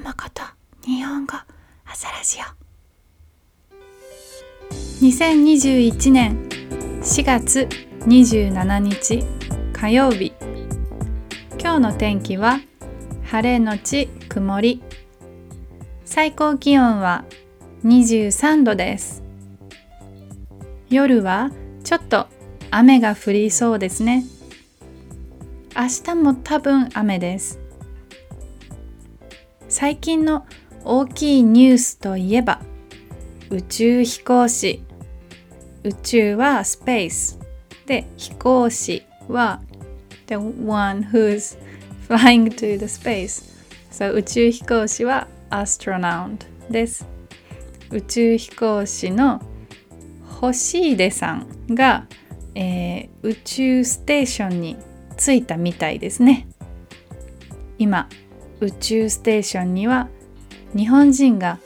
マこと日本語朝ラジオ。2021年4月27日火曜日。今日の天気は晴れのち曇り。最高気温は23度です。夜はちょっと雨が降りそうですね。明日も多分雨です。最近の大きいニュースといえば宇宙飛行士。宇宙はスペース。で飛行士は the one who's flying to the space so 宇宙飛行士は astronaut です。宇宙飛行士の星出さんが、えー、宇宙ステーションに着いたみたいですね。今宇宙ステーションには日本人が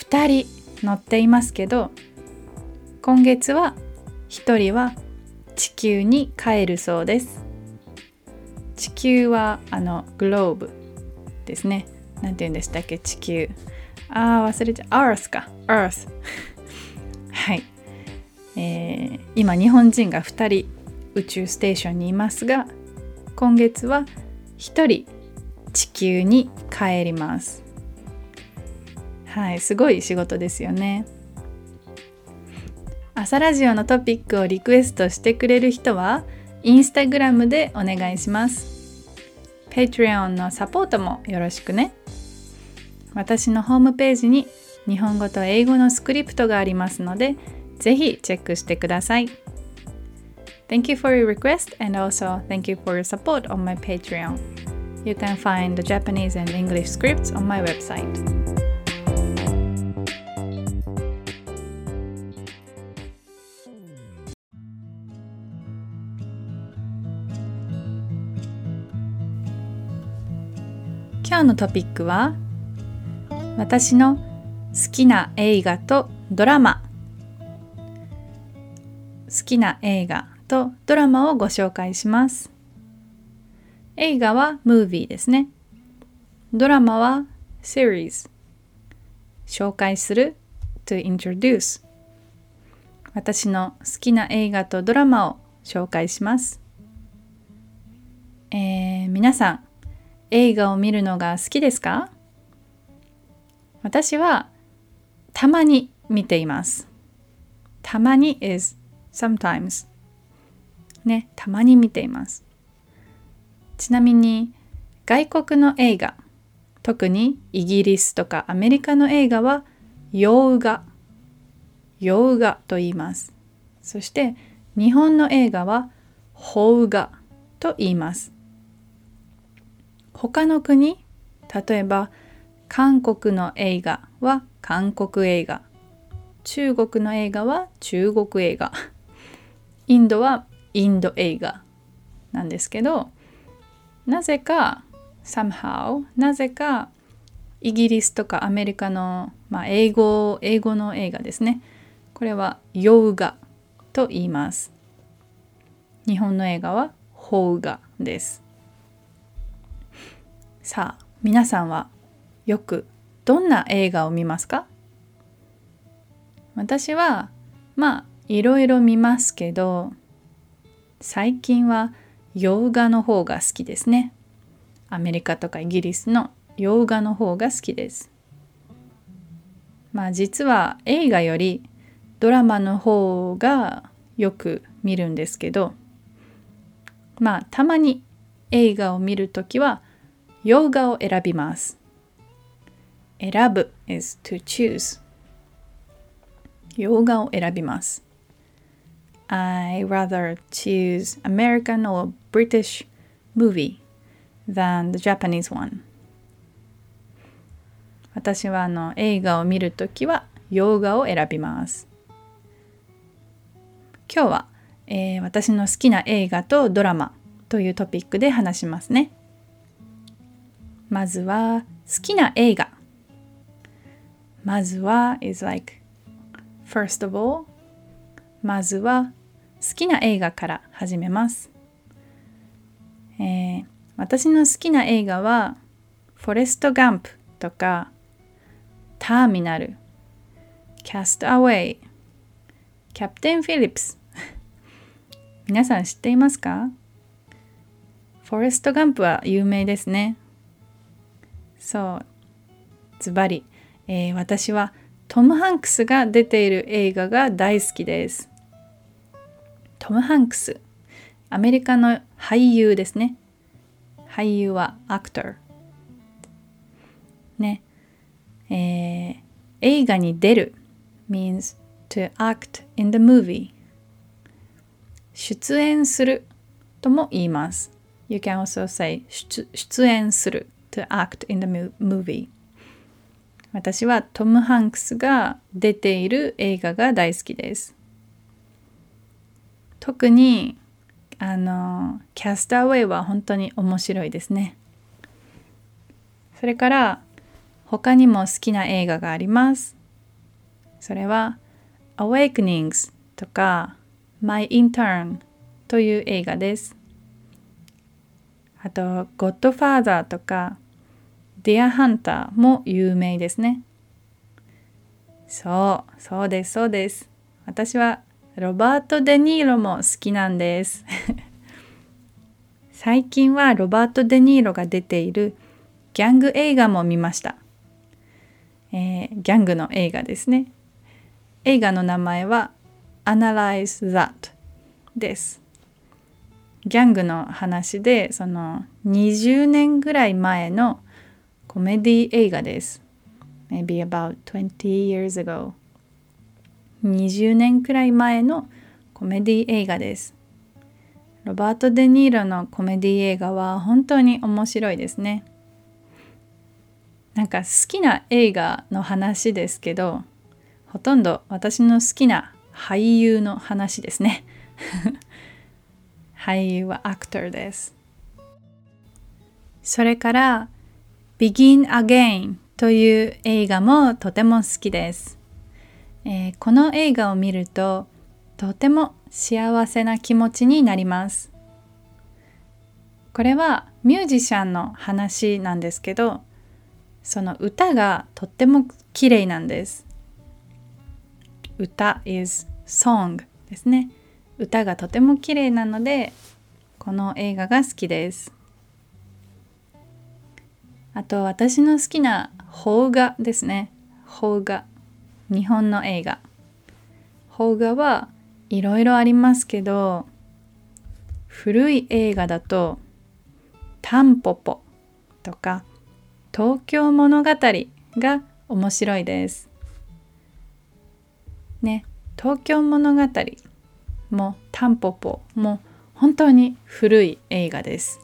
2人乗っていますけど今月は1人は地球に帰るそうです。地球はあのグローブですね。何て言うんでしたっけ？地球。ああ忘れちゃう。Earth か。Earth はい、えー、今日本人が2人宇宙ステーションにいますが今月は1人地球に帰ります。はいすごい仕事ですよね。朝ラジオのトピックをリクエストしてくれる人はインスタグラムでお願いします。Patreon のサポートもよろしくね。私のホームページに日本語と英語のスクリプトがありますのでぜひチェックしてください。Thank you for your request and also thank you for your support on my Patreon. You can find the Japanese and English scripts on my website. 今日のトピックは私の好きな映画とドラマ好きな映画とドラマをご紹介します映画はムービーですね。ドラマは series。紹介する to introduce。私の好きな映画とドラマを紹介します。えー、皆さん、映画を見るのが好きですか？私はたまに見ています。たまに is sometimes ね、たまに見ています。ちなみに外国の映画特にイギリスとかアメリカの映画は洋画洋画と言います。そして日本の映画は邦画と言います。他の国例えば韓国の映画は韓国映画。中国の映画は中国映画。インドはインド映画なんですけどなぜか somehow なぜかイギリスとかアメリカの、まあ、英語英語の映画ですね。これは洋画と言います。日本の映画は邦画です。さあ皆さんはよくどんな映画を見ますか？私はまあいろいろ見ますけど最近は洋画の方が好きですね。アメリカとかイギリスの洋画の方が好きです。まあ実は映画よりドラマの方がよく見るんですけどまあたまに映画を見るときは洋画を選びます。選ぶ is to choose 洋画を選びます。I rather choose American or British movie than the Japanese one. 私はあの映画を見るときは洋画を選びます。今日は、えー、私の好きな映画とドラマというトピックで話しますね。まずは好きな映画。まずは is like first of all まずは好きな映画から始めます。えー、私の好きな映画はフォレスト・ガンプとかターミナル、キャストアウェイ、キャプテン・フィリップス。皆さん知っていますか？フォレスト・ガンプは有名ですね。そう。ズバリ、え、私はトム・ハンクスが出ている映画が大好きです。トム・ハンクス。アメリカの俳優ですね。俳優はアクター。ね。えー、映画に出る means to act in the movie 出演するとも言います You can also say 出演する to act in the movie 私はトム・ハンクスが出ている映画が大好きです特にあのキャスターウェイは本当に面白いですねそれから他にも好きな映画があります。それは Awakenings とか My Intern という映画です。あと Godfather とか Dear Hunter も有名ですね。そう、そうです、そうです。私はロバート・デ・ニーロも好きなんです。最近はロバート・デ・ニーロが出ているギャング映画も見ました。えー、ギャングの映画ですね。映画の名前は Analyze That です。ギャングの話でその20年ぐらい前のコメディ映画です。Maybe about 20 years ago. 20年くらい前のコメディ映画です。ロバート・デ・ニーロのコメディ映画は本当に面白いですね。なんか好きな映画の話ですけどほとんど私の好きな俳優の話ですね 俳優はアクターですそれから Begin Again という映画もとても好きです、えー、この映画を見るととても幸せな気持ちになりますこれはミュージシャンの話なんですけどその歌がとっても綺麗なんです。歌 is song ですね。歌がとても綺麗なのでこの映画が好きです。あと私の好きな邦画ですね。邦画。日本の映画。邦画はいろいろありますけど古い映画だとタンポポとか東京物語が面白いです。ね、東京物語もタンポポも本当に古い映画です。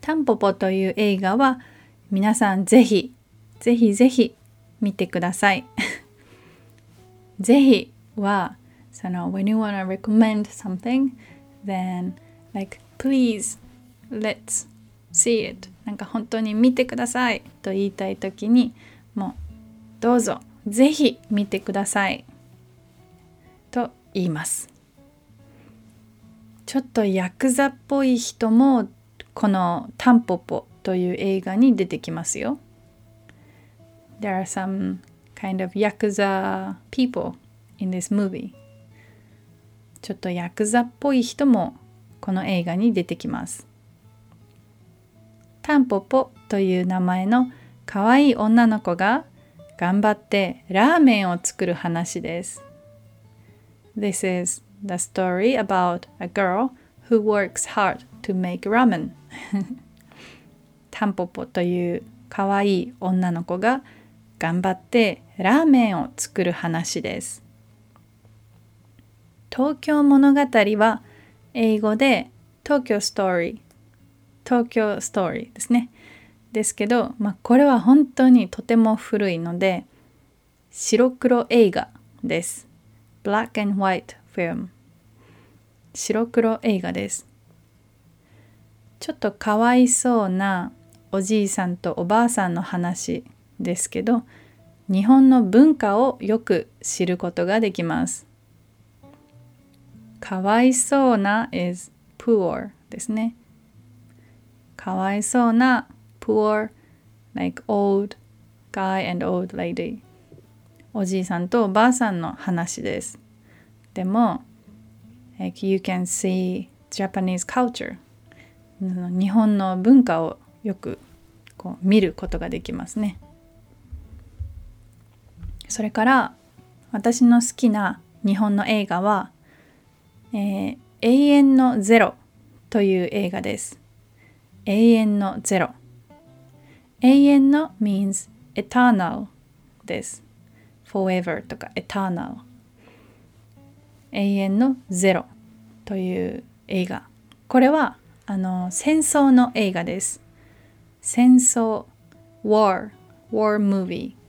タンポポという映画は皆さんぜひぜひぜひ見てください。ぜひはその when you wanna recommend something then like please let's see it. なんか本当に見てください。と言いたい時にもうどうぞ。ぜひ見てください。と言います。ちょっとヤクザっぽい人もこのタンポポという映画に出てきますよ。There are some kind of yakuza people in this movie ちょっとヤクザっぽい人もこの映画に出てきますタンポポという名前の可愛い女の子が頑張ってラーメンを作る話です。This is the story about a girl who works hard to make ramen タンポポという可愛い女の子が頑張ってラーメンを作る話です。東京物語は英語で東京ストーリー東京ストーリーですね。ですけど、まあ、これは本当にとても古いので白黒映画です。Black and White Film 白黒映画です。ちょっとかわいそうなおじいさんとおばあさんの話ですけど日本の文化をよく知ることができます。かわいそうな is poor ですね。かわいそうな poor like old guy and old lady おじいさんとおばあさんの話ですでも like you can see Japanese culture 日本の文化をよくこう見ることができますねそれから私の好きな日本の映画は、えー、永遠のゼロという映画です。永遠のゼロ。永遠の means eternal です。forever とか eternal。永遠のゼロという映画。これはあの戦争の映画です。戦争 war war movie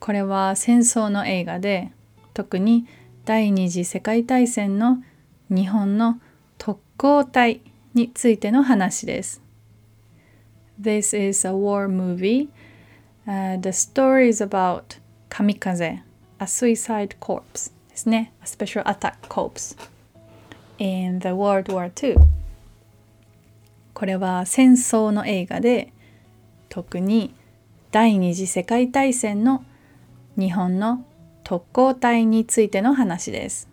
これは戦争の映画で特に第二次世界大戦の日本の特攻隊についての話です。This is a war movie. Uh, the story is about kamikaze, a suicide corpse ですね。A special attack corpse in the World War II. これは戦争の映画で特に第二次世界大戦の日本の特攻隊についての話です。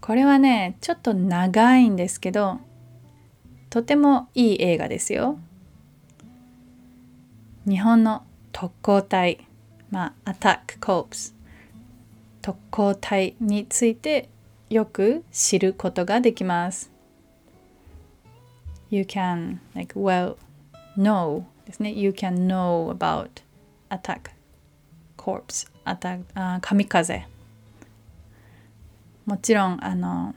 これはねちょっと長いんですけどとてもいい映画ですよ。日本の特攻隊まあアタックコープス特攻隊についてよく知ることができます。You can like well know ですね。You can know about attack corpse アタあ神風もちろんあの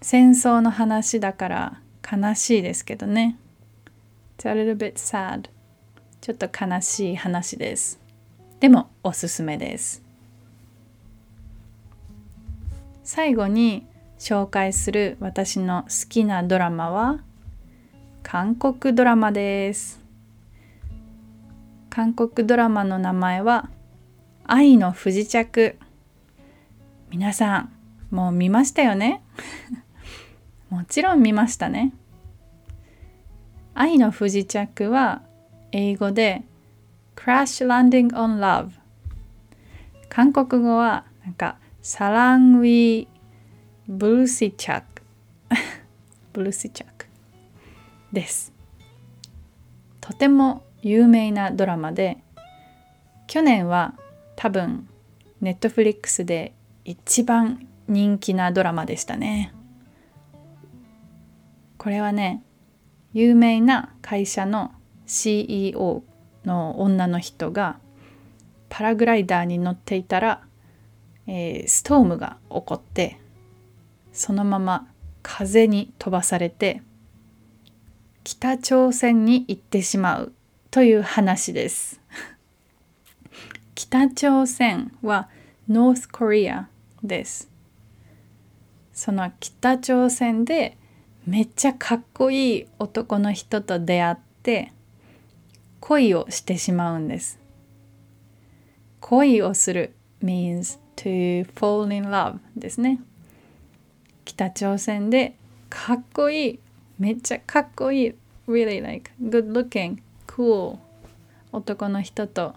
戦争の話だから悲しいですけどね。It's a little bit sad ちょっと悲しい話です。でもおすすめです。最後に紹介する私の好きなドラマは韓国ドラマです。韓国ドラマの名前は愛の不時着。皆さんもう見ましたよね？もちろん見ましたね。愛の不時着は英語で Crash Landing on Love 韓国語はなんかサランウィーブルシチャク。ブルシチャク。です。とても有名なドラマで去年は多分ネットフリックスで一番人気なドラマでしたね。これはね有名な会社の CEO の女の人がパラグライダーに乗っていたら、えー、ストームが起こってそのまま風に飛ばされて北朝鮮に行ってしまう。という話です。北朝鮮は North Korea です。その北朝鮮でめっちゃかっこいい男の人と出会って恋をしてしまうんです。恋をする means to fall in love ですね。北朝鮮でかっこいいめっちゃかっこいい really like good looking cool 男の人と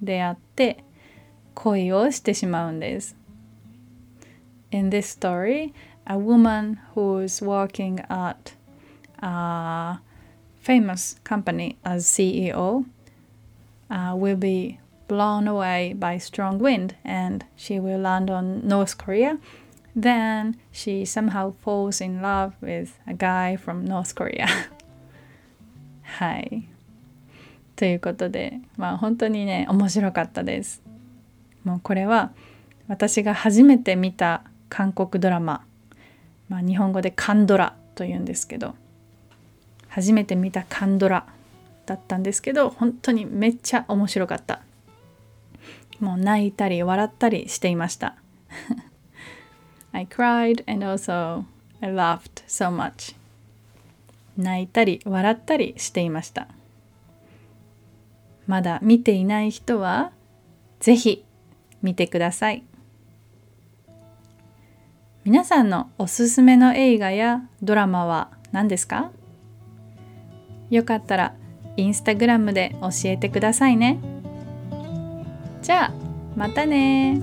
出会って恋をしてしまうんです。In this story, a woman who's working at a famous company as CEO uh, will be blown away by strong wind and she will land on North Korea. Then she somehow falls in love with a guy from North Korea. はい。 ということでまあ本当にね面白かったです。もうこれは私が初めて見た韓国ドラマ、まあ、日本語でカンドラというんですけど初めて見たカンドラだったんですけど本当にめっちゃ面白かった。もう泣いたり笑ったりしていました。I cried and also I laughed so much 泣いたり笑ったりしていました。まだ見ていない人は是非見てください。皆さんのおすすめの映画やドラマは何ですか？よかったらインスタグラムで教えてくださいね。じゃあまたね